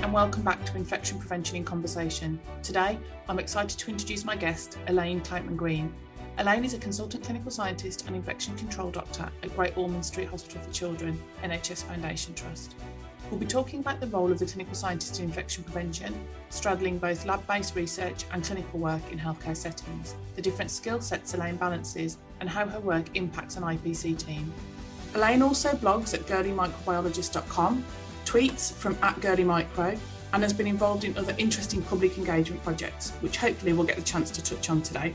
And welcome back to Infection Prevention in Conversation. Today, I'm excited to introduce my guest, Elaine Cloutman Green. Elaine is a consultant clinical scientist and infection control doctor at Great Ormond Street Hospital for Children, NHS Foundation Trust. We'll be talking about the role of the clinical scientist in infection prevention, straddling both lab based research and clinical work in healthcare settings, the different skill sets Elaine balances, and how her work impacts an IPC team. Elaine also blogs at girlymicrobiologist.com, tweets from at girlymicro, and has been involved in other interesting public engagement projects, which hopefully we'll get the chance to touch on today.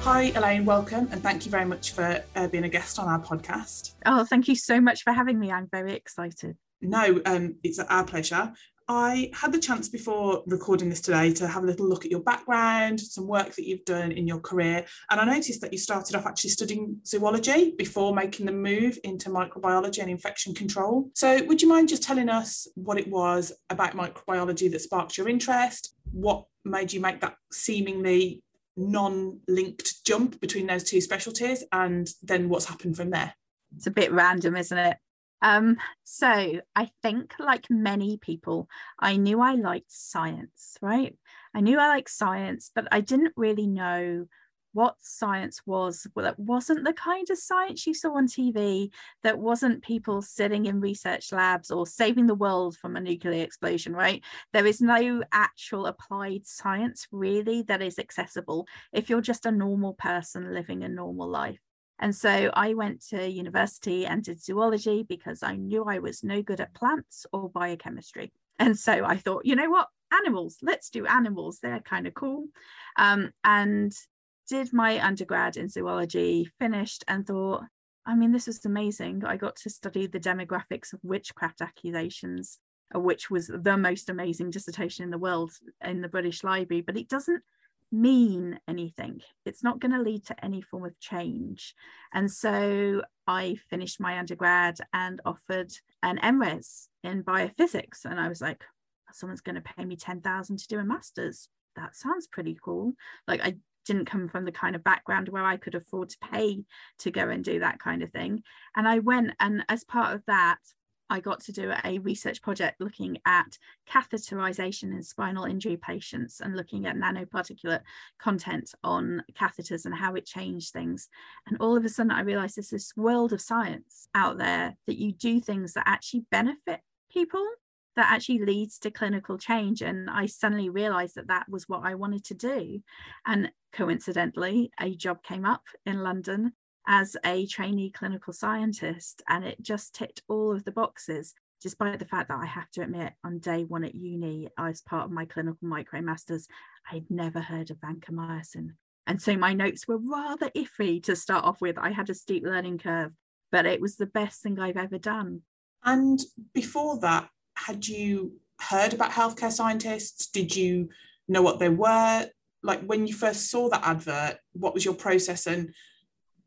Hi, Elaine, welcome, and thank you very much for uh, being a guest on our podcast. Oh, thank you so much for having me. I'm very excited. No, um, it's our pleasure. I had the chance before recording this today to have a little look at your background, some work that you've done in your career, and I noticed that you started off actually studying zoology before making the move into microbiology and infection control. So, would you mind just telling us what it was about microbiology that sparked your interest? What made you make that seemingly non-linked jump between those two specialties and then what's happened from there it's a bit random isn't it um so i think like many people i knew i liked science right? I knew i liked science but i didn't really know what science was well it wasn't the kind of science you saw on tv that wasn't people sitting in research labs or saving the world from a nuclear explosion right? There is no actual applied science really that is accessible if you're just a normal person living a normal life and so I went to university and did zoology because I knew I was no good at plants or biochemistry. And so I thought, you know what? Animals, let's do animals. They're kind of cool. Um, and did my undergrad in zoology, finished, and thought, I mean, this was amazing. I got to study the demographics of witchcraft accusations, uh, which was the most amazing dissertation in the world in the British Library, but it doesn't mean anything. It's not going to lead to any form of change. And so I finished my undergrad and offered an MRes in biophysics. And I was like, someone's going to pay me 10,000 to do a master's. That sounds pretty cool. Like I didn't come from the kind of background where I could afford to pay to go and do that kind of thing. And I went, and as part of that, I got to do a research project looking at catheterization in spinal injury patients and looking at nanoparticulate content on catheters and how it changed things. And all of a sudden, I realized there's this world of science out there that you do things that actually benefit people that actually leads to clinical change. And I suddenly realized that that was what I wanted to do. And coincidentally, a job came up in London as a trainee clinical scientist, and it just ticked all of the boxes. Despite the fact that I have to admit, on day one at uni, as part of my clinical micromasters, I'd never heard of vancomycin. And so my notes were rather iffy to start off with. I had a steep learning curve, but it was the best thing I've ever done. And before that, had you heard about healthcare scientists? Did you know what they were? Like when you first saw that advert, what was your process and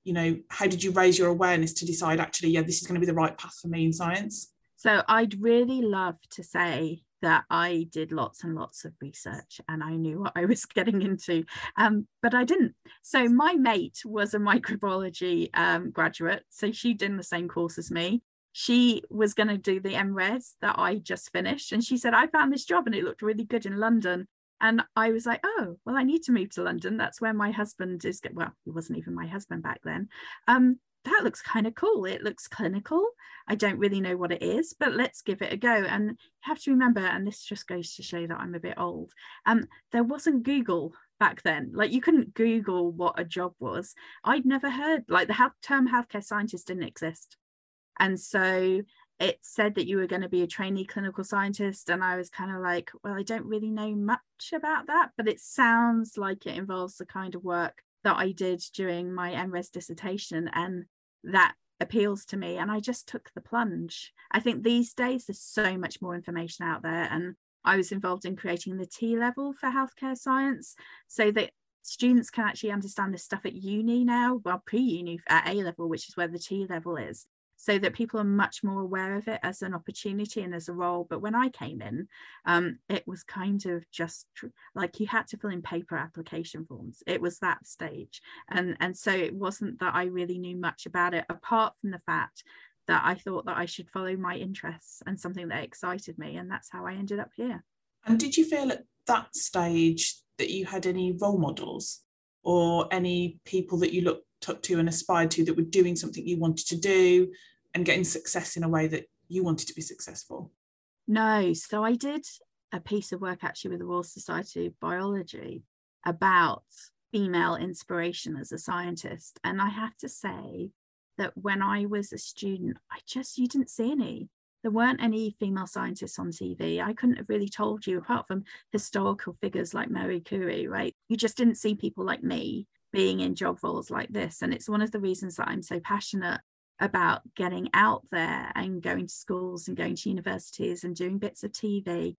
you know, how did you raise your awareness to decide actually, yeah, this is going to be the right path for me in science? So I'd really love to say that I did lots and lots of research and I knew what I was getting into, um, but I didn't. So my mate was a microbiology um, graduate, so she'd done the same course as me she was going to do the MRes that I just finished. And she said, I found this job and it looked really good in London. And I was like, oh, well, I need to move to London. That's where my husband is. Well, he wasn't even my husband back then. Um, that looks kind of cool. It looks clinical. I don't really know what it is, but let's give it a go. And you have to remember, and this just goes to show that I'm a bit old. Um, there wasn't Google back then. Like you couldn't Google what a job was. I'd never heard like the health term healthcare scientist didn't exist. And so it said that you were going to be a trainee clinical scientist. And I was kind of like, well, I don't really know much about that, but it sounds like it involves the kind of work that I did during my MRes dissertation. And that appeals to me. And I just took the plunge. I think these days there's so much more information out there. And I was involved in creating the T level for healthcare science so that students can actually understand this stuff at uni now, well, pre uni at A level, which is where the T level is so that people are much more aware of it as an opportunity and as a role. But when I came in, um, it was kind of just like you had to fill in paper application forms. It was that stage. And, and so it wasn't that I really knew much about it, apart from the fact that I thought that I should follow my interests and something that excited me. And that's how I ended up here. And did you feel at that stage that you had any role models or any people that you looked up to and aspired to that were doing something you wanted to do and getting success in a way that you wanted to be successful? No. So I did a piece of work actually with the Royal Society of Biology about female inspiration as a scientist. And I have to say that when I was a student, I just, you didn't see any. There weren't any female scientists on TV. I couldn't have really told you, apart from historical figures like Marie Curie, right? You just didn't see people like me being in job roles like this. And it's one of the reasons that I'm so passionate about getting out there and going to schools and going to universities and doing bits of TV.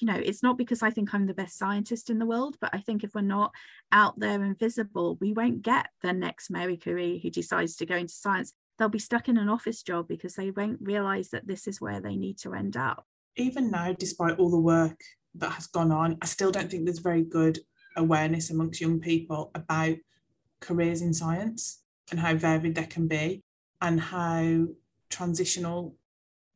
You know, it's not because I think I'm the best scientist in the world, but I think if we're not out there and visible, we won't get the next Marie Curie who decides to go into science. They'll be stuck in an office job because they won't realize that this is where they need to end up. Even now, despite all the work that has gone on, I still don't think there's very good awareness amongst young people about careers in science and how varied they can be and how transitional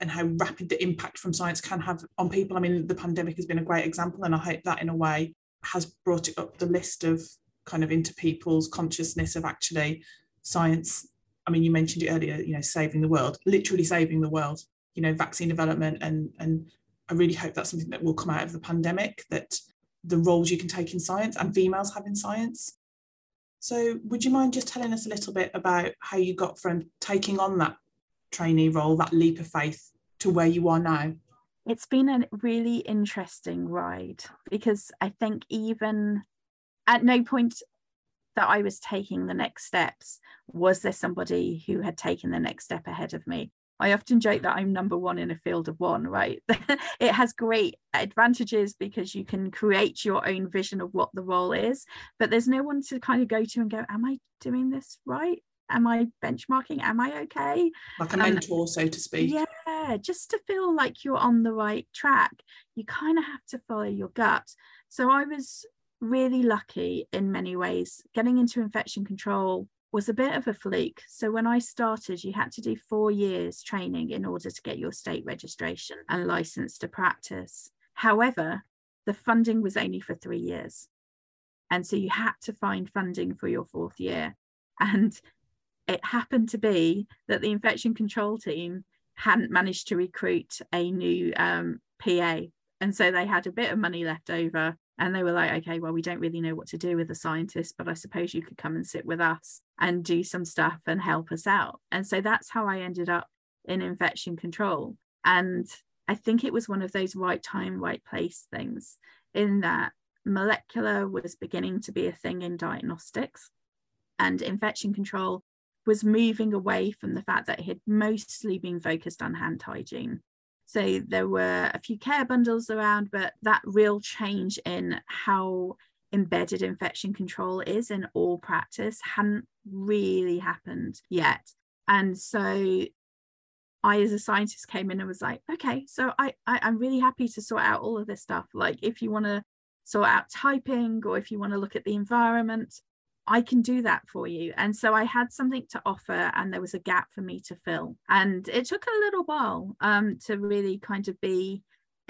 and how rapid the impact from science can have on people. I mean, the pandemic has been a great example, and I hope that in a way has brought it up the list of kind of into people's consciousness of actually science. I mean, you mentioned it earlier, you know, saving the world, literally saving the world, you know, vaccine development. And, and I really hope that's something that will come out of the pandemic, that the roles you can take in science and females have in science so, would you mind just telling us a little bit about how you got from taking on that trainee role, that leap of faith, to where you are now? It's been a really interesting ride because I think even at no point that I was taking the next steps was there somebody who had taken the next step ahead of me. I often joke that I'm number one in a field of one, right? it has great advantages because you can create your own vision of what the role is, but there's no one to kind of go to and go, Am I doing this right? Am I benchmarking? Am I okay? Like a mentor, um, so to speak. Yeah, just to feel like you're on the right track, you kind of have to follow your gut. So I was really lucky in many ways. Getting into infection control was a bit of a fluke. So when I started, you had to do four years training in order to get your state registration and license to practice. However, the funding was only for three years. And so you had to find funding for your fourth year. And it happened to be that the infection control team hadn't managed to recruit a new um, PA. And so they had a bit of money left over and they were like okay well we don't really know what to do with the scientists, but i suppose you could come and sit with us and do some stuff and help us out. And so that's how i ended up in infection control. And i think it was one of those right time right place things in that molecular was beginning to be a thing in diagnostics. And infection control was moving away from the fact that it had mostly been focused on hand hygiene so there were a few care bundles around, but that real change in how embedded infection control is in all practice hadn't really happened yet. And so I, as a scientist, came in and was like, okay, so I, I I'm really happy to sort out all of this stuff. Like if you want to sort out typing or if you want to look at the environment, I can do that for you. And so I had something to offer, and there was a gap for me to fill. And it took a little while um, to really kind of be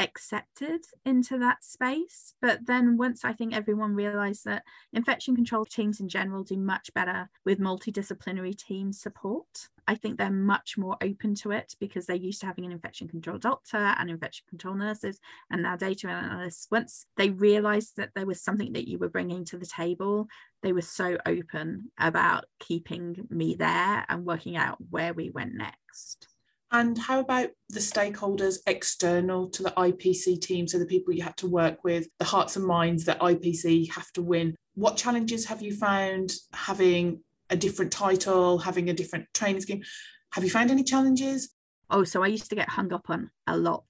accepted into that space. But then once I think everyone realized that infection control teams in general do much better with multidisciplinary team support. I think they're much more open to it because they're used to having an infection control doctor and infection control nurses and now data analysts. Once they realized that there was something that you were bringing to the table, they were so open about keeping me there and working out where we went next. And how about the stakeholders external to the IPC team? So the people you had to work with, the hearts and minds that IPC have to win. What challenges have you found having a different title, having a different training scheme? Have you found any challenges? Oh, so I used to get hung up on a lot.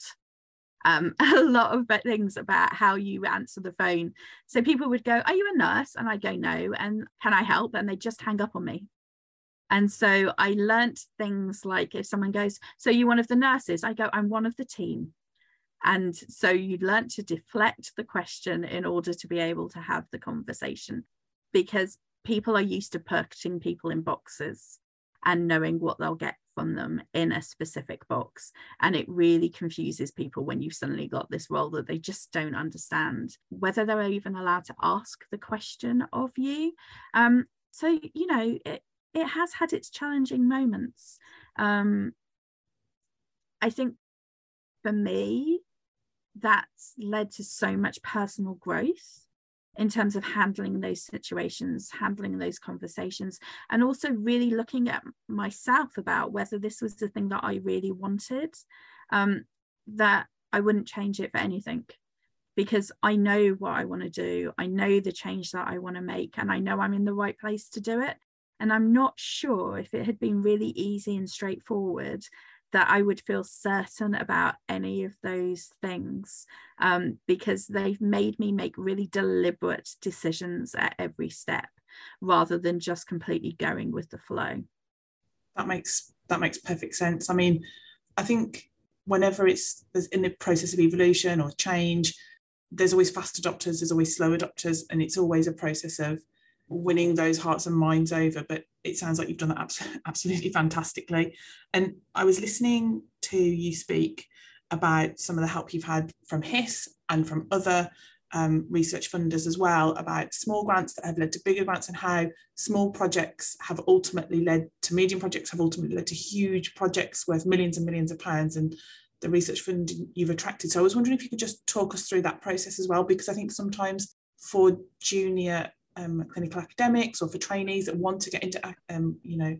Um, a lot of things about how you answer the phone. So people would go, Are you a nurse? And I'd go, No. And can I help? And they just hang up on me And so I learnt things like if someone goes, So you're one of the nurses? I go, I'm one of the team. And so you learn to deflect the question in order to be able to have the conversation because people are used to putting people in boxes and knowing what they'll get from them in a specific box. And it really confuses people when you've suddenly got this role that they just don't understand whether they're even allowed to ask the question of you. Um, so, you know, it, it has had its challenging moments. Um, I think for me, that's led to so much personal growth in terms of handling those situations, handling those conversations, and also really looking at myself about whether this was the thing that I really wanted, um, that I wouldn't change it for anything because I know what I want to do. I know the change that I want to make, and I know I'm in the right place to do it. And I'm not sure if it had been really easy and straightforward that I would feel certain about any of those things um, because they've made me make really deliberate decisions at every step rather than just completely going with the flow. That makes that makes perfect sense. I mean, I think whenever it's in the process of evolution or change, there's always fast adopters, there's always slow adopters, and it's always a process of winning those hearts and minds over. But it sounds like you've done that absolutely fantastically. And I was listening to you speak about some of the help you've had from HIS and from other um, research funders as well about small grants that have led to bigger grants and how small projects have ultimately led to medium projects have ultimately led to huge projects worth millions and millions of pounds and the research funding you've attracted. So I was wondering if you could just talk us through that process as well, because I think sometimes for junior um, clinical academics or for trainees that want to get into um, you know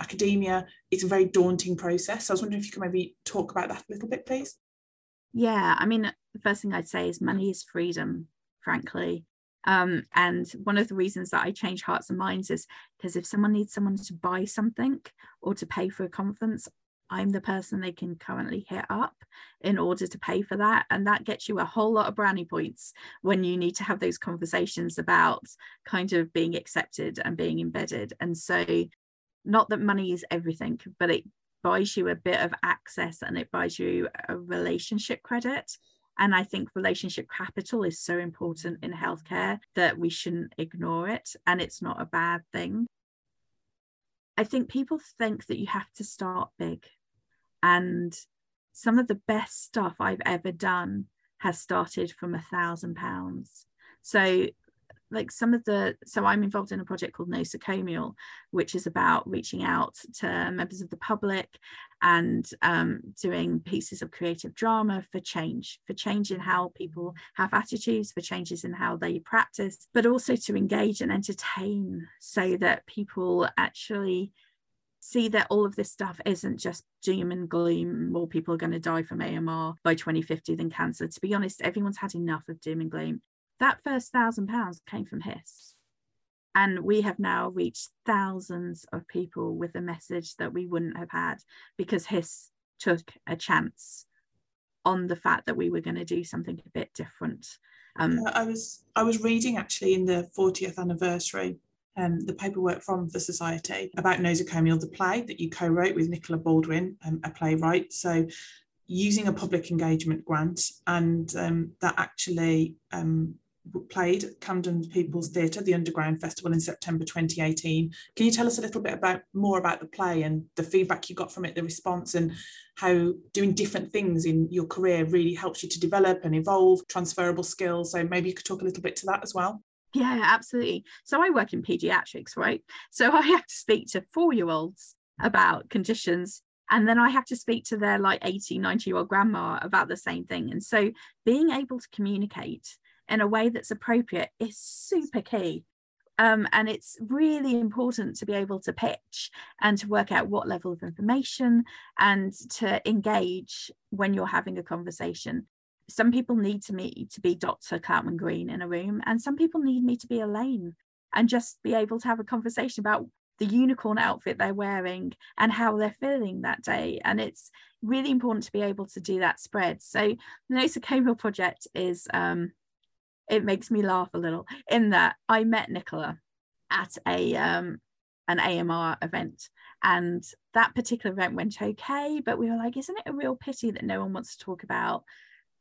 academia it's a very daunting process. So i was wondering if you could maybe talk about that a little bit please. Yeah i mean the first thing i'd say is money is freedom frankly. Um, and one of the reasons that I change hearts and minds is because if someone needs someone to buy something or to pay for a conference, I'm the person they can currently hit up in order to pay for that. And that gets you a whole lot of brownie points when you need to have those conversations about kind of being accepted and being embedded. And so, not that money is everything, but it buys you a bit of access and it buys you a relationship credit. And I think relationship capital is so important in healthcare that we shouldn't ignore it. And it's not a bad thing. I think people think that you have to start big and some of the best stuff I've ever done has started from a thousand pounds. So like some of the so i'm involved in a project called nosocomial which is about reaching out to members of the public and um, doing pieces of creative drama for change for change in how people have attitudes for changes in how they practice but also to engage and entertain so that people actually see that all of this stuff isn't just doom and gloom. More people are going to die from AMR by 2050 than cancer. To be honest, everyone's had enough of doom and gloom. That first thousand pounds came from HIS. And we have now reached thousands of people with a message that we wouldn't have had because HIS took a chance on the fact that we were going to do something a bit different. Um, I was I was reading actually in the 40th anniversary um, the paperwork from the Society about Nosocomial, the play that you co wrote with Nicola Baldwin, um, a playwright. So, using a public engagement grant, and um, that actually um, played at Camden People's Theatre, the Underground Festival in September 2018. Can you tell us a little bit about more about the play and the feedback you got from it, the response, and how doing different things in your career really helps you to develop and evolve transferable skills? So maybe you could talk a little bit to that as well. Yeah, absolutely. So I work in pediatrics, right? So I have to speak to four year olds about conditions. And then I have to speak to their like 80, 90 year old grandma about the same thing. And so being able to communicate in a way that's appropriate is super key. Um, and it's really important to be able to pitch and to work out what level of information and to engage when you're having a conversation some people need to me to be Dr. Cloutman Green in a room, and some people need me to be Elaine and just be able to have a conversation about the unicorn outfit they're wearing and how they're feeling that day. And it's really important to be able to do that spread. So the Nosocomial project is um, it makes me laugh a little in that I met Nicola at a um, an AMR event. And that particular event went okay, but we were like, isn't it a real pity that no one wants to talk about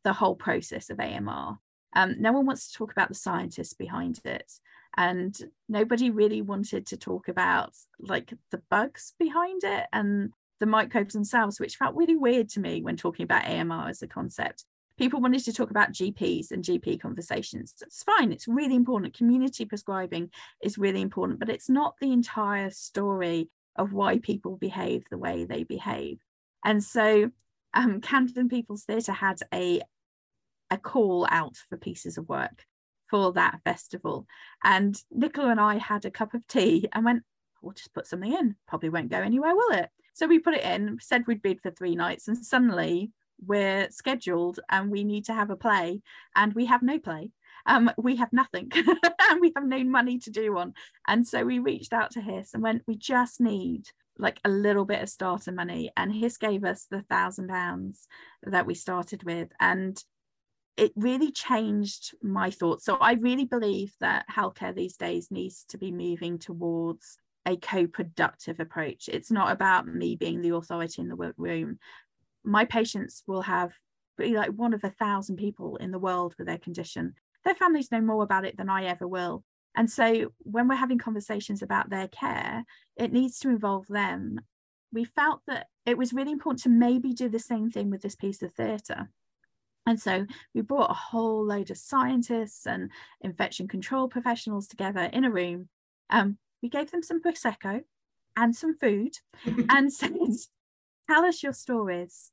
the whole process of AMR? Um, no one wants to talk about the scientists behind it. And nobody really wanted to talk about like the bugs behind it and the microbes themselves, which felt really weird to me when talking about AMR as a concept. People wanted to talk about GPs and GP conversations. It's fine, it's really important. Community prescribing is really important, but it's not the entire story of why people behave the way they behave. And so um, Camden People's Theatre had a, a call out for pieces of work for that festival. And Nicola and I had a cup of tea and went, we'll just put something in. Probably won't go anywhere, will it? So we put it in, said we'd bid for three nights, and suddenly we're scheduled and we need to have a play, and we have no play. Um, we have nothing and we have no money to do one. And so we reached out to HIS and went, we just need like a little bit of starter money. And HIS gave us the thousand pounds that we started with. And it really changed my thoughts. So I really believe that healthcare these days needs to be moving towards a co-productive approach it's not about me being the authority in the room my patients will have like one of a thousand people in the world with their condition their families know more about it than i ever will and so when we're having conversations about their care it needs to involve them. We felt that it was really important to maybe do the same thing with this piece of theatre. And so we brought a whole load of scientists and infection control professionals together in a room. Um, we gave them some prosecco and some food and said tell us your stories.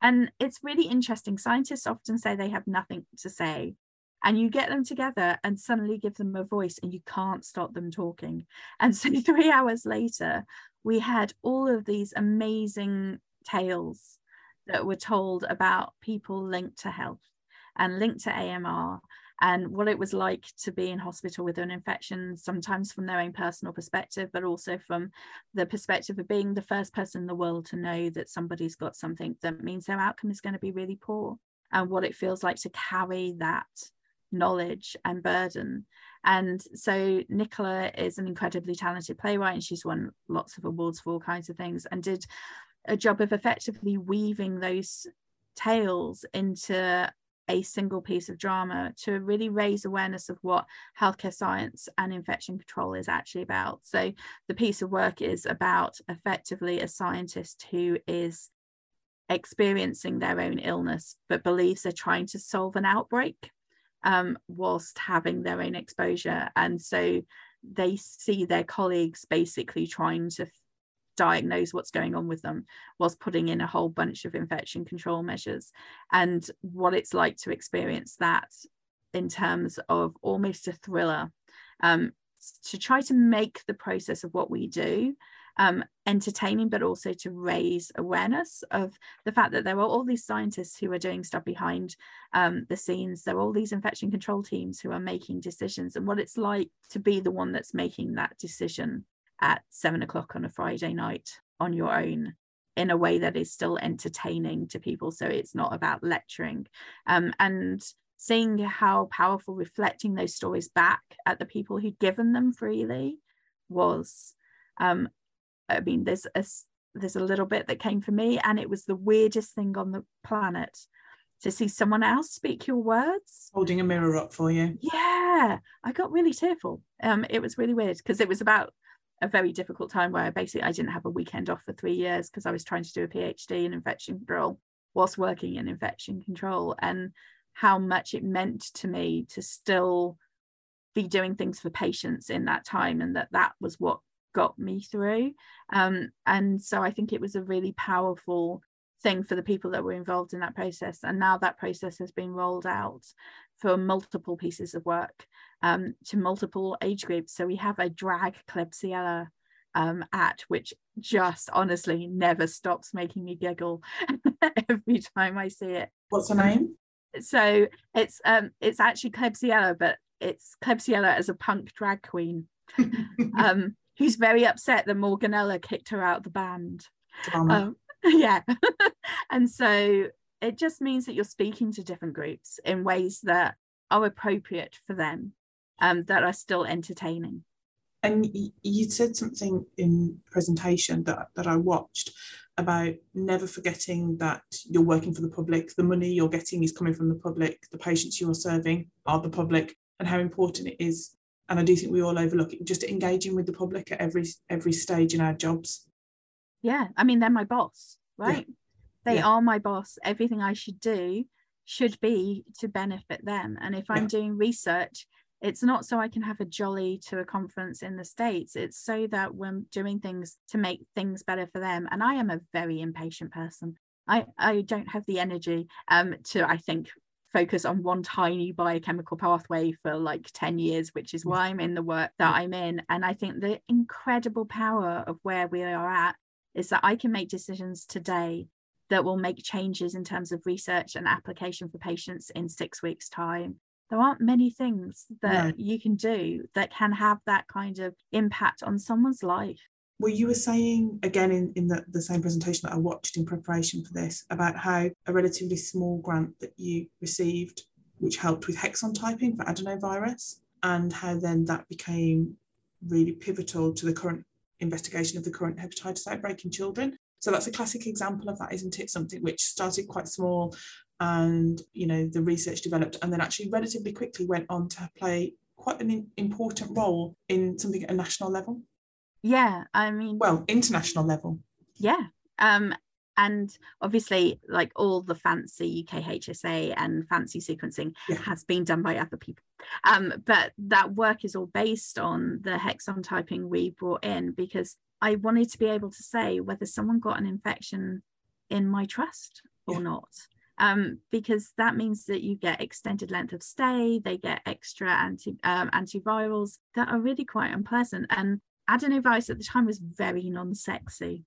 And it's really interesting. Scientists often say they have nothing to say and you get them together and suddenly give them a voice and you can't stop them talking. And so 3 hours later we had all of these amazing tales that were told about people linked to health and linked to AMR and what it was like to be in hospital with an infection, sometimes from their own personal perspective, but also from the perspective of being the first person in the world to know that somebody's got something that means their outcome is going to be really poor, and what it feels like to carry that knowledge and burden. And so Nicola is an incredibly talented playwright, and she's won lots of awards for all kinds of things, and did a job of effectively weaving those tales into a single piece of drama to really raise awareness of what healthcare science and infection control is actually about. So, the piece of work is about effectively a scientist who is experiencing their own illness but believes they're trying to solve an outbreak um, whilst having their own exposure. And so, they see their colleagues basically trying to diagnose what's going on with them whilst putting in a whole bunch of infection control measures and what it's like to experience that in terms of almost a thriller um, to try to make the process of what we do um, entertaining, but also to raise awareness of the fact that there are all these scientists who are doing stuff behind um, the scenes. There are all these infection control teams who are making decisions, and what it's like to be the one that's making that decision at seven o'clock on a Friday night on your own in a way that is still entertaining to people. So it's not about lecturing. Um, and seeing how powerful reflecting those stories back at the people who'd given them freely was um, I mean, there's a there's a little bit that came for me, and it was the weirdest thing on the planet to see someone else speak your words. Holding a mirror up for you. Yeah, I got really tearful. Um, it was really weird because it was about a very difficult time where basically I didn't have a weekend off for three years because I was trying to do a PhD in infection control whilst working in infection control and how much it meant to me to still be doing things for patients in that time and that that was what got me through um, and so I think it was a really powerful thing for the people that were involved in that process and now that process has been rolled out for multiple pieces of work um, to multiple age groups. So we have a drag Klebsiella um, at which just honestly never stops making me giggle every time I see it. What's the name? So it's um it's actually Klebsiella, but it's Klebsiella as a punk drag queen. um, who's very upset that Morganella kicked her out of the band. Um, yeah. and so it just means that you're speaking to different groups in ways that are appropriate for them um, that are still entertaining And you said something in presentation that, that I watched about never forgetting that you're working for the public, the money you're getting is coming from the public, the patients you're serving are the public, and how important it is. And I do think we all overlook it, just engaging with the public at every every stage in our jobs. Yeah, I mean they're my boss, right? Yeah. They yeah. are my boss. Everything I should do should be to benefit them. And if I'm yeah. doing research, it's not so I can have a jolly to a conference in the States. It's so that we're doing things to make things better for them. And I am a very impatient person. I, I don't have the energy um, to, I think, focus on one tiny biochemical pathway for like 10 years, which is mm. why I'm in the work that mm. I'm in. And I think the incredible power of where we are at is that I can make decisions today that will make changes in terms of research and application for patients in six weeks' time. There aren't many things that no. you can do that can have that kind of impact on someone's life. Well, you were saying again in, in the, the same presentation that I watched in preparation for this about how a relatively small grant that you received, which helped with hexon typing for adenovirus, and how then that became really pivotal to the current investigation of the current hepatitis outbreak in children. So that's a classic example of that, isn't it? Something which started quite small and, you know, the research developed and then actually relatively quickly went on to play quite an important role in something at a national level. Yeah, I mean, well, international level. Yeah. Um, and obviously like all the fancy UKHSA and fancy sequencing yeah. has been done by other people um, but that work is all based on the hexon typing we brought in because I wanted to be able to say whether someone got an infection in my trust or yeah. not. Um, because that means that you get extended length of stay, they get extra anti um, antivirals that are really quite unpleasant. And adenovirus at the time was very non-sexy.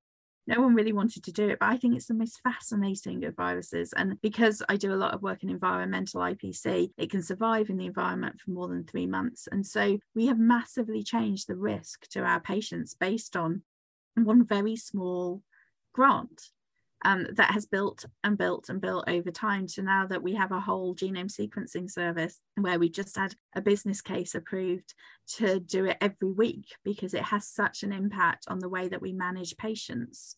No one really wanted to do it, but I think it's the most fascinating of viruses. And because I do a lot of work in environmental IPC, it can survive in the environment for more than three months. And so we have massively changed the risk to our patients based on one very small grant um, that has built and built and built over time to now that we have a whole genome sequencing service where we just had a business case approved to do it every week because it has such an impact on the way that we manage patients.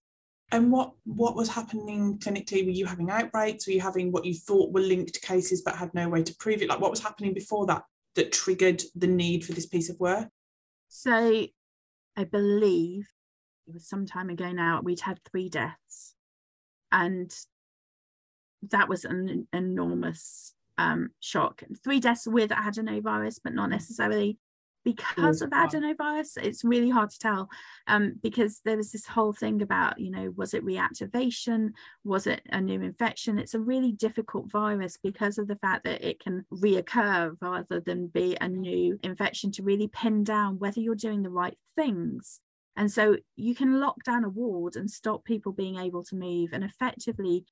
And what what was happening clinically? Were you having outbreaks? Were you having what you thought were linked cases but had no way to prove it? Like what was happening before that that triggered the need for this piece of work? So I believe it was some time ago now, we'd had three deaths. And that was an enormous um, shock. Three deaths with adenovirus, but not necessarily because of adenovirus. It's really hard to tell um, because there was this whole thing about, you know, was it reactivation? Was it a new infection? It's a really difficult virus because of the fact that it can reoccur rather than be a new infection to really pin down whether you're doing the right things and so you can lock down a ward and stop people being able to move and effectively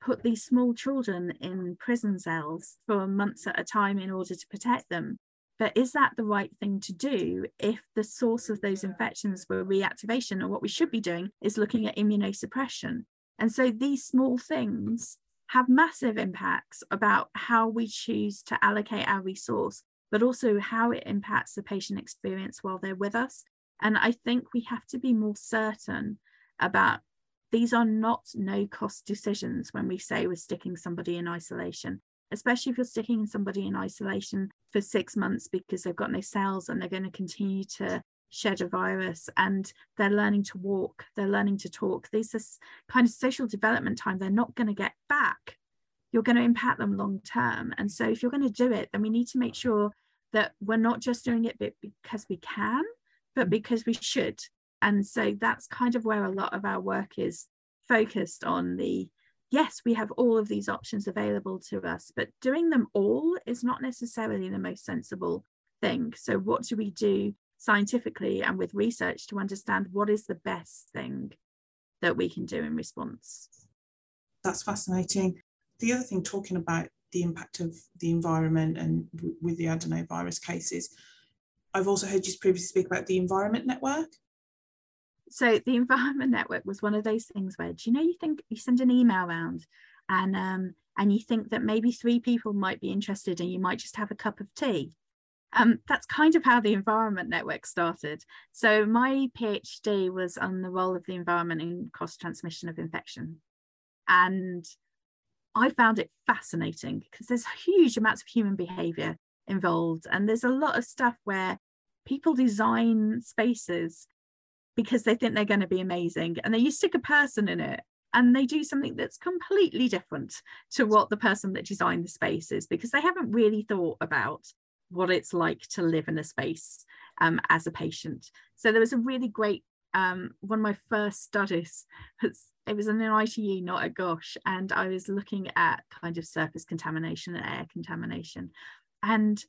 put these small children in prison cells for months at a time in order to protect them. But is that the right thing to do if the source of those infections were reactivation? Or what we should be doing is looking at immunosuppression. And so these small things have massive impacts about how we choose to allocate our resource, but also how it impacts the patient experience while they're with us and I think we have to be more certain about these are not no cost decisions when we say we're sticking somebody in isolation, especially if you're sticking somebody in isolation for six months because they've got no cells and they're going to continue to shed a virus and they're learning to walk, they're learning to talk. These this kind of social development time they're not going to get back. You're going to impact them long term. And so if you're going to do it, then we need to make sure that we're not just doing it because we can, but because we should. And so that's kind of where a lot of our work is focused on the yes, we have all of these options available to us, but doing them all is not necessarily the most sensible thing. So, what do we do scientifically and with research to understand what is the best thing that we can do in response? That's fascinating. The other thing, talking about the impact of the environment and w- with the adenovirus cases, I've also heard you previously speak about the Environment Network. So the Environment Network was one of those things where, do you know, you think you send an email around and um, and you think that maybe three people might be interested and you might just have a cup of tea. Um, that's kind of how the Environment Network started. So my PhD was on the role of the environment in cross transmission of infection. And I found it fascinating because there's huge amounts of human behavior involved. And there's a lot of stuff where people design spaces because they think they're going to be amazing and then you stick a person in it and they do something that's completely different to what the person that designed the space is because they haven't really thought about what it's like to live in a space um, as a patient. So there was a really great um, one of my first studies it was in an ITU, not at GOSH, and I was looking at kind of surface contamination and air contamination. And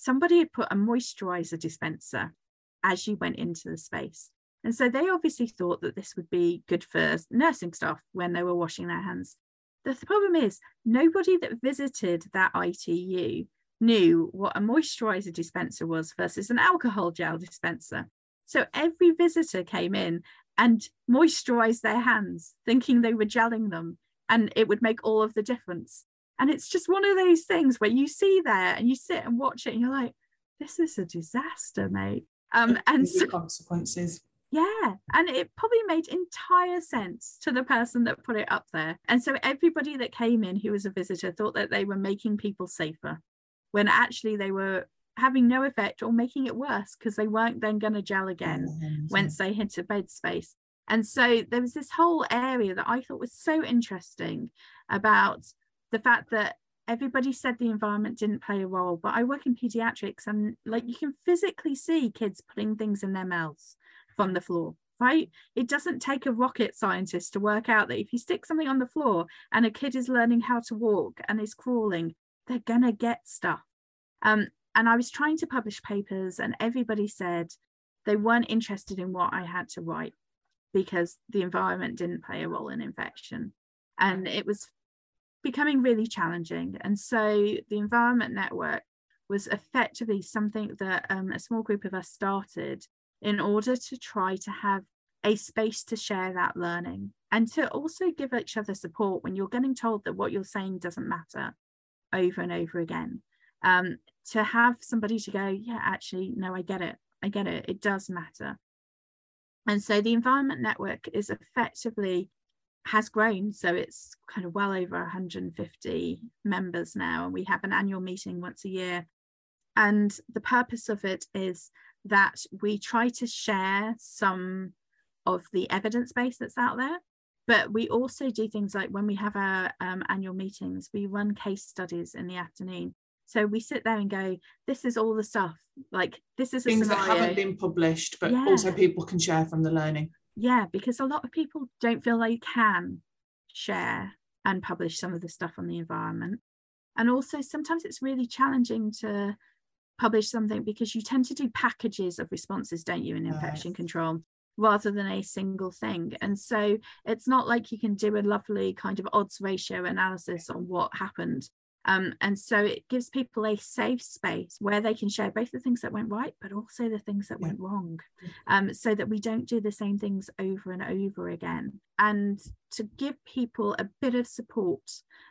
somebody had put a moisturizer dispenser as you went into the space. And so they obviously thought that this would be good for nursing staff when they were washing their hands. The problem is, nobody that visited that ITU knew what a moisturizer dispenser was versus an alcohol gel dispenser. So every visitor came in and moisturized their hands, thinking they were gelling them, and it would make all of the difference. And it's just one of those things where you see there and you sit and watch it, and you're like, this is a disaster, mate. Um, and so, consequences. Yeah, and it probably made entire sense to the person that put it up there. And so everybody that came in who was a visitor thought that they were making people safer when actually they were having no effect or making it worse because they weren't then going to gel again mm-hmm. once they hit a bed space. And so there was this whole area that I thought was so interesting about the fact that everybody said the environment didn't play a role, but I work in pediatrics and like you can physically see kids putting things in their mouths from the floor right? It doesn't take a rocket scientist to work out that if you stick something on the floor and a kid is learning how to walk and is crawling, they're gonna get stuff. Um, and I was trying to publish papers, and everybody said they weren't interested in what I had to write because the environment didn't play a role in infection. And it was becoming really challenging. And so the Environment Network was effectively something that um, a small group of us started in order to try to have a space to share that learning and to also give each other support when you're getting told that what you're saying doesn't matter over and over again. Um, to have somebody to go, yeah, actually, no, I get it. I get it. It does matter. And so the Environment Network is effectively has grown. So it's kind of well over 150 members now. And we have an annual meeting once a year. And the purpose of it is that we try to share some of the evidence base that's out there but we also do things like when we have our um, annual meetings we run case studies in the afternoon so we sit there and go this is all the stuff like this is things that haven't been published but yeah. also people can share from the learning yeah because a lot of people don't feel they can share and publish some of the stuff on the environment and also sometimes it's really challenging to publish something because you tend to do packages of responses don't you in infection control rather than a single thing. And so it's not like you can do a lovely kind of odds ratio analysis on what happened. Um, and so it gives people a safe space where they can share both the things that went right, but also the things that yeah. went wrong, um, so that we don't do the same things over and over again. And to give people a bit of support,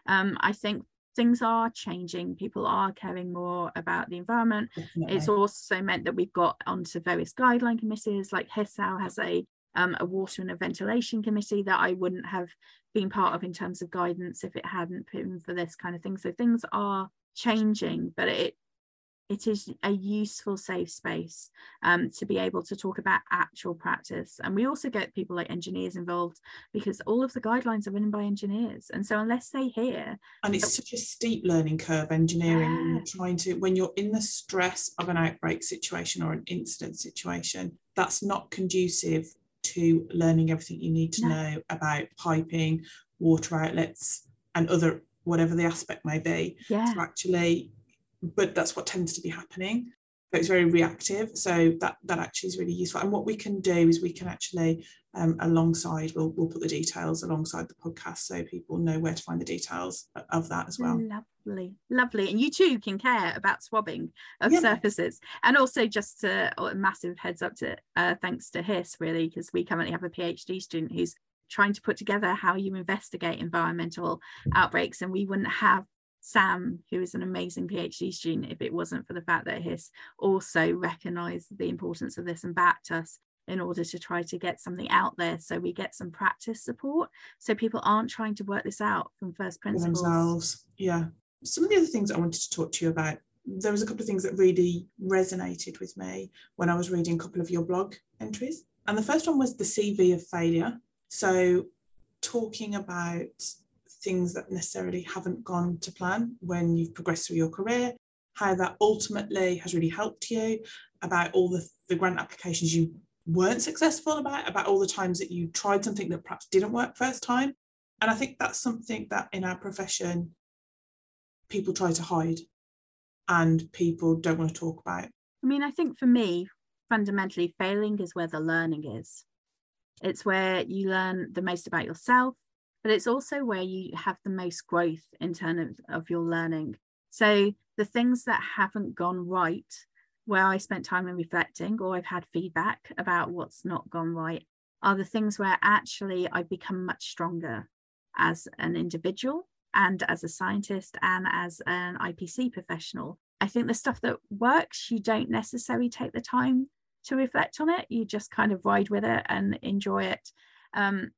um, I think things are changing. People are caring more about the environment. Definitely. It's also meant that we've got onto various guideline committees, like HESAL has a um, a water and a ventilation committee that I wouldn't have been part of in terms of guidance if it hadn't been for this kind of thing. So things are changing, but it it is a useful safe space um, to be able to talk about actual practice and we also get people like engineers involved because all of the guidelines are written by engineers and so unless they hear and it's such a steep learning curve engineering yeah. you're trying to when you're in the stress of an outbreak situation or an incident situation that's not conducive to learning everything you need to no. know about piping water outlets and other whatever the aspect may be yeah. to actually but that's what tends to be happening So it's very reactive so that that actually is really useful and what we can do is we can actually um, alongside we'll, we'll put the details alongside the podcast so people know where to find the details of that as well. Lovely lovely. And you too can care about swabbing of yeah. surfaces. And also just a massive heads up to uh, thanks to HIS really because we currently have a phd student who's trying to put together how you investigate environmental outbreaks. And we wouldn't have Sam, who is an amazing PhD student, if it wasn't for the fact that HIS also recognized the importance of this and backed us in order to try to get something out there so we get some practice support so people aren't trying to work this out from first principles. themselves yeah. Some of the other things i wanted to talk to you about there was a couple of things that really resonated with me when i was reading a couple of your blog entries. And the first one was the cv of failure. So talking about things that necessarily haven't gone to plan when you've progressed through your career how that ultimately has really helped you about all the, the grant applications you weren't successful about, about all the times that you tried something that perhaps didn't work first time. And I think that's something that in our profession, people try to hide and people don't want to talk about. I mean, I think for me, fundamentally, failing is where the learning is. It's where you learn the most about yourself, but it's also where you have the most growth in terms of your learning. So the things that haven't gone right where I spent time in reflecting or I've had feedback about what's not gone right are the things where actually I've become much stronger as an individual and as a scientist and as an IPC professional. I think the stuff that works, you don't necessarily take the time to reflect on it. You just kind of ride with it and enjoy it. Um,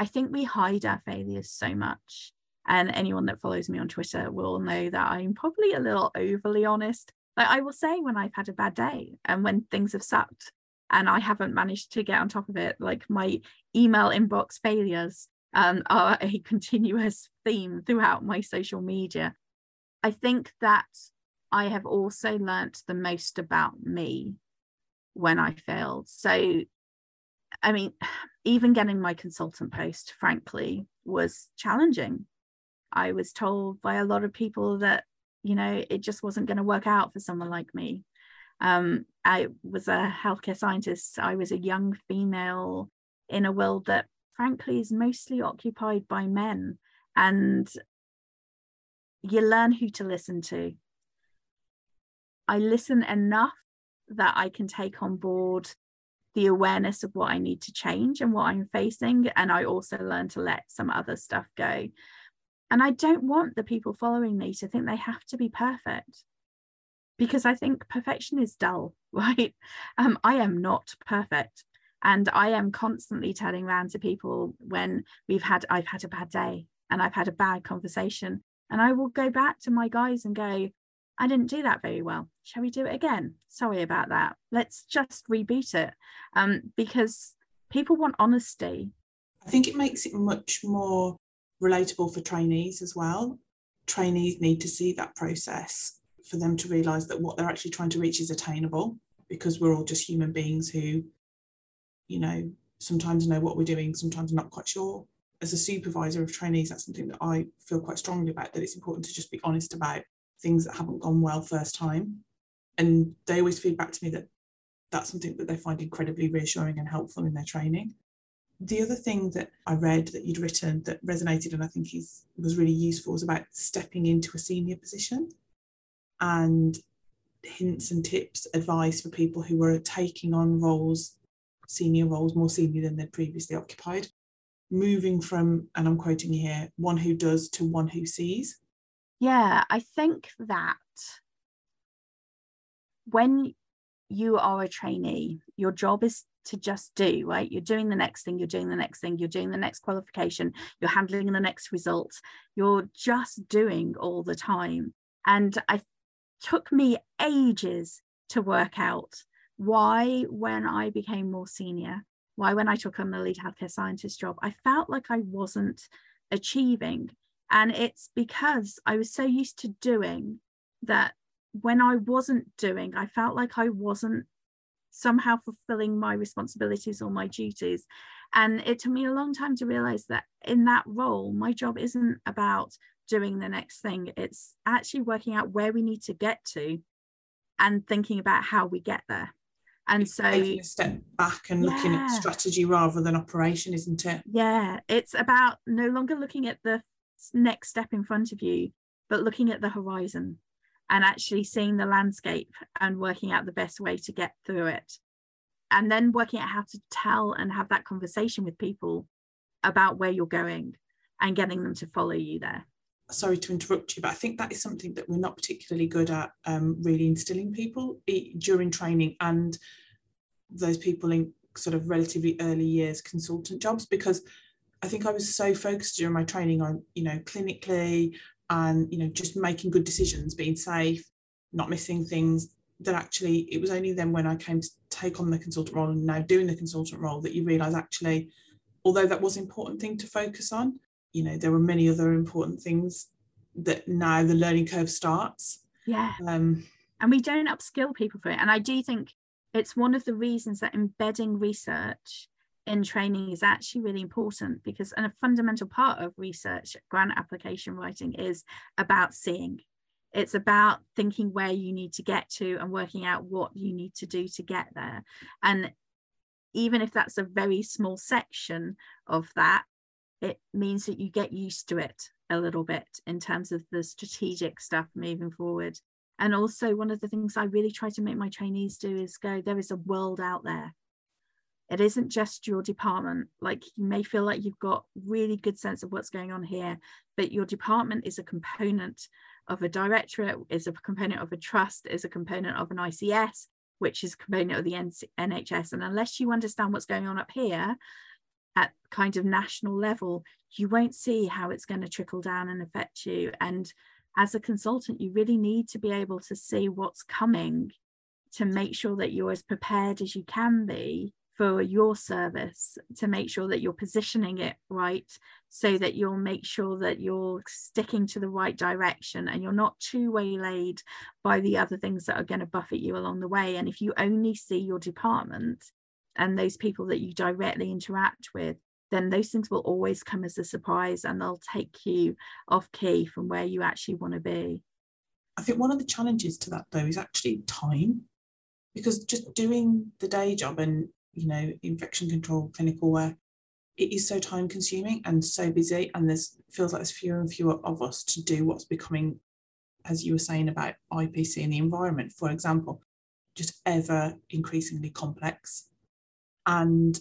I think we hide our failures so much. And anyone that follows me on Twitter will know that I'm probably a little overly honest like I will say when I've had a bad day and when things have sucked and I haven't managed to get on top of it, like my email inbox failures um, are a continuous theme throughout my social media. I think that I have also learnt the most about me when I failed. So, I mean, even getting my consultant post, frankly, was challenging. I was told by a lot of people that you know it just wasn't going to work out for someone like me. Um, i was a healthcare scientist. I was a young female in a world that frankly is mostly occupied by men and you learn who to listen to. I listen enough that i can take on board the awareness of what i need to change and what i'm facing and i also learn to let some other stuff go and I don't want the people following me to think they have to be perfect because I think perfection is dull, right? Um, I am not perfect. And I am constantly telling around to people when we've had, I've had a bad day and I've had a bad conversation. And I will go back to my guys and go, I didn't do that very well. Shall we do it again? Sorry about that. Let's just reboot it. Um, because people want honesty. I think it makes it much more relatable for trainees as well. Trainees need to see that process for them to realise that what they're actually trying to reach is attainable because we're all just human beings who, you know, sometimes know what we're doing, sometimes not quite sure. As a supervisor of trainees, that's something that I feel quite strongly about that it's important to just be honest about things that haven't gone well first time. And they always feed back to me that that's something that they find incredibly reassuring and helpful in their training. The other thing that I read that you'd written that resonated and I think is, was really useful was about stepping into a senior position and hints and tips, advice for people who were taking on roles, senior roles, more senior than they'd previously occupied, moving from, and I'm quoting here, one who does to one who sees. Yeah, I think that when you are a trainee, your job is to just do, right? You're doing the next thing, you're doing the next thing, you're doing the next qualification, you're handling the next result. You're just doing all the time. And I took me ages to work out why, when I became more senior, why, when I took on the lead healthcare scientist job, I felt like I wasn't achieving. And it's because I was so used to doing that when I wasn't doing, I felt like I wasn't somehow fulfilling my responsibilities or my duties. And it took me a long time to realize that in that role, my job isn't about doing the next thing, it's actually working out where we need to get to and thinking about how we get there. And it's so, taking a step back and yeah. looking at strategy rather than operation, isn't it? Yeah, it's about no longer looking at the next step in front of you, but looking at the horizon and actually seeing the landscape and working out the best way to get through it. And then working out how to tell and have that conversation with people about where you're going and getting them to follow you there. sorry to interrupt you, but I think that is something that we're not particularly good at um, really instilling people during training and those people in sort of relatively early years consultant jobs because I think I was so focused during my training on, you know, clinically and, you know, just making good decisions, being safe, not missing things, that actually it was only then when I came to take on the consultant role and now doing the consultant role that you realise actually, although that was an important thing to focus on, you know, there were many other important things that now the learning curve starts. Yeah. Um, and we don't upskill people for it. And I do think it's one of the reasons that embedding research in training is actually really important because and a fundamental part of research grant application writing is about seeing. It's about thinking where you need to get to and working out what you need to do to get there. And even if that's a very small section of that it means that you get used to it a little bit in terms of the strategic stuff moving forward. And also one of the things i really try to make my trainees do is go there is a world out there it isn't just your department. Like you may feel like you've got really good sense of what's going on here but your department is a component of a directorate is a component of a trust is a component of an ics which is a component of the nhs and unless you understand what's going on up here at kind of national level you won't see how it's going to trickle down and affect you. And as a consultant you really need to be able to see what's coming to make sure that you're as prepared as you can be for your service to make sure that you're positioning it right so that you'll make sure that you're sticking to the right direction and you're not too waylaid by the other things that are going to buffet you along the way. And if you only see your department and those people that you directly interact with then those things will always come as a surprise and they'll take you off key from where you actually want to be. I think one of the challenges to that though is actually time because just doing the day job and you know, infection control clinical work, it is so time consuming and so busy. And there's feels like there's fewer and fewer of us to do what's becoming, as you were saying about IPC and the environment, for example, just ever increasingly complex. And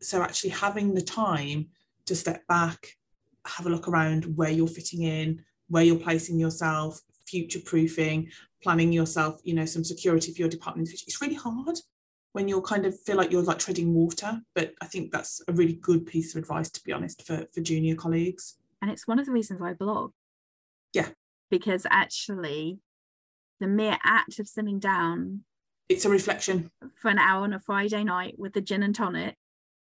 so actually having the time to step back, have a look around where you're fitting in, where you're placing yourself, future proofing, planning yourself, you know, some security for your department. It's really hard when you'll kind of feel like you're like treading water. But I think that's a really good piece of advice, to be honest, for, for junior colleagues. And it's one of the reasons I blog. Yeah. Because actually, the mere act of sitting down. It's a reflection. For an hour on a Friday night with the gin and tonic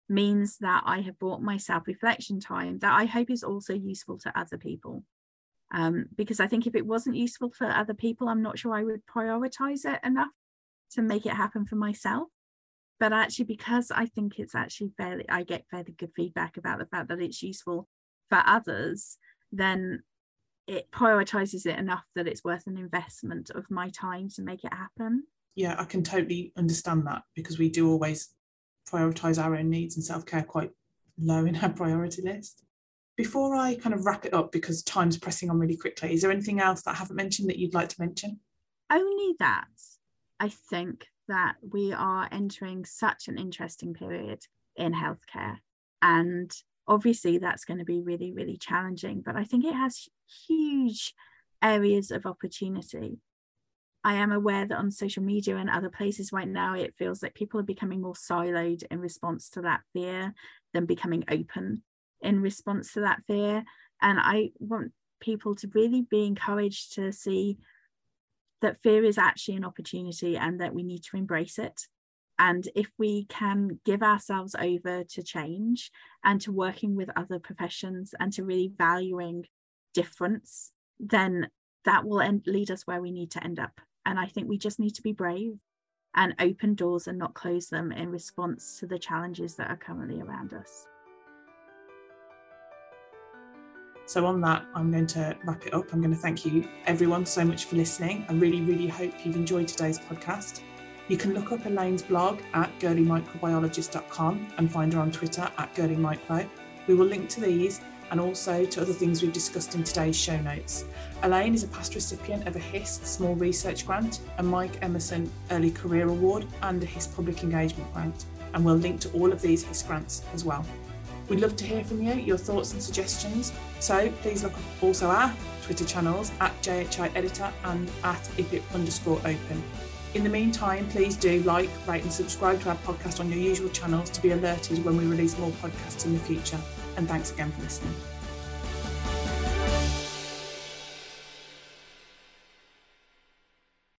means that I have bought myself reflection time that I hope is also useful to other people. Um, because I think if it wasn't useful for other people, I'm not sure I would prioritize it enough to make it happen for myself but actually because i think it's actually fairly i get fairly good feedback about the fact that it's useful for others then it prioritizes it enough that it's worth an investment of my time to make it happen. Yeah i can totally understand that because we do always prioritize our own needs and self-care quite low in our priority list. Before i kind of wrap it up because time's pressing on really quickly is there anything else that i haven't mentioned that you'd like to mention? Only that i think that we are entering such an interesting period in healthcare. And obviously, that's going to be really, really challenging, but I think it has huge areas of opportunity. I am aware that on social media and other places right now, it feels like people are becoming more siloed in response to that fear than becoming open in response to that fear. And I want people to really be encouraged to see that fear is actually an opportunity and that we need to embrace it. And if we can give ourselves over to change and to working with other professions and to really valuing difference, then that will end, lead us where we need to end up. And I think we just need to be brave and open doors and not close them in response to the challenges that are currently around us. So, on that, I'm going to wrap it up. I'm going to thank you, everyone, so much for listening. I really, really hope you've enjoyed today's podcast. You can look up Elaine's blog at girlymicrobiologist.com and find her on Twitter at girlymicro. We will link to these and also to other things we've discussed in today's show notes. Elaine is a past recipient of a HIS Small Research Grant, a Mike Emmerson Early Career Award, and a HIS Public Engagement Grant. And we'll link to all of these HIS grants as well. We'd love to hear from you, your thoughts and suggestions. So please look up also our Twitter channels at JHI Editor and at IPIP underscore open. In the meantime, please do like, rate, and subscribe to our podcast on your usual channels to be alerted when we release more podcasts in the future. And thanks again for listening.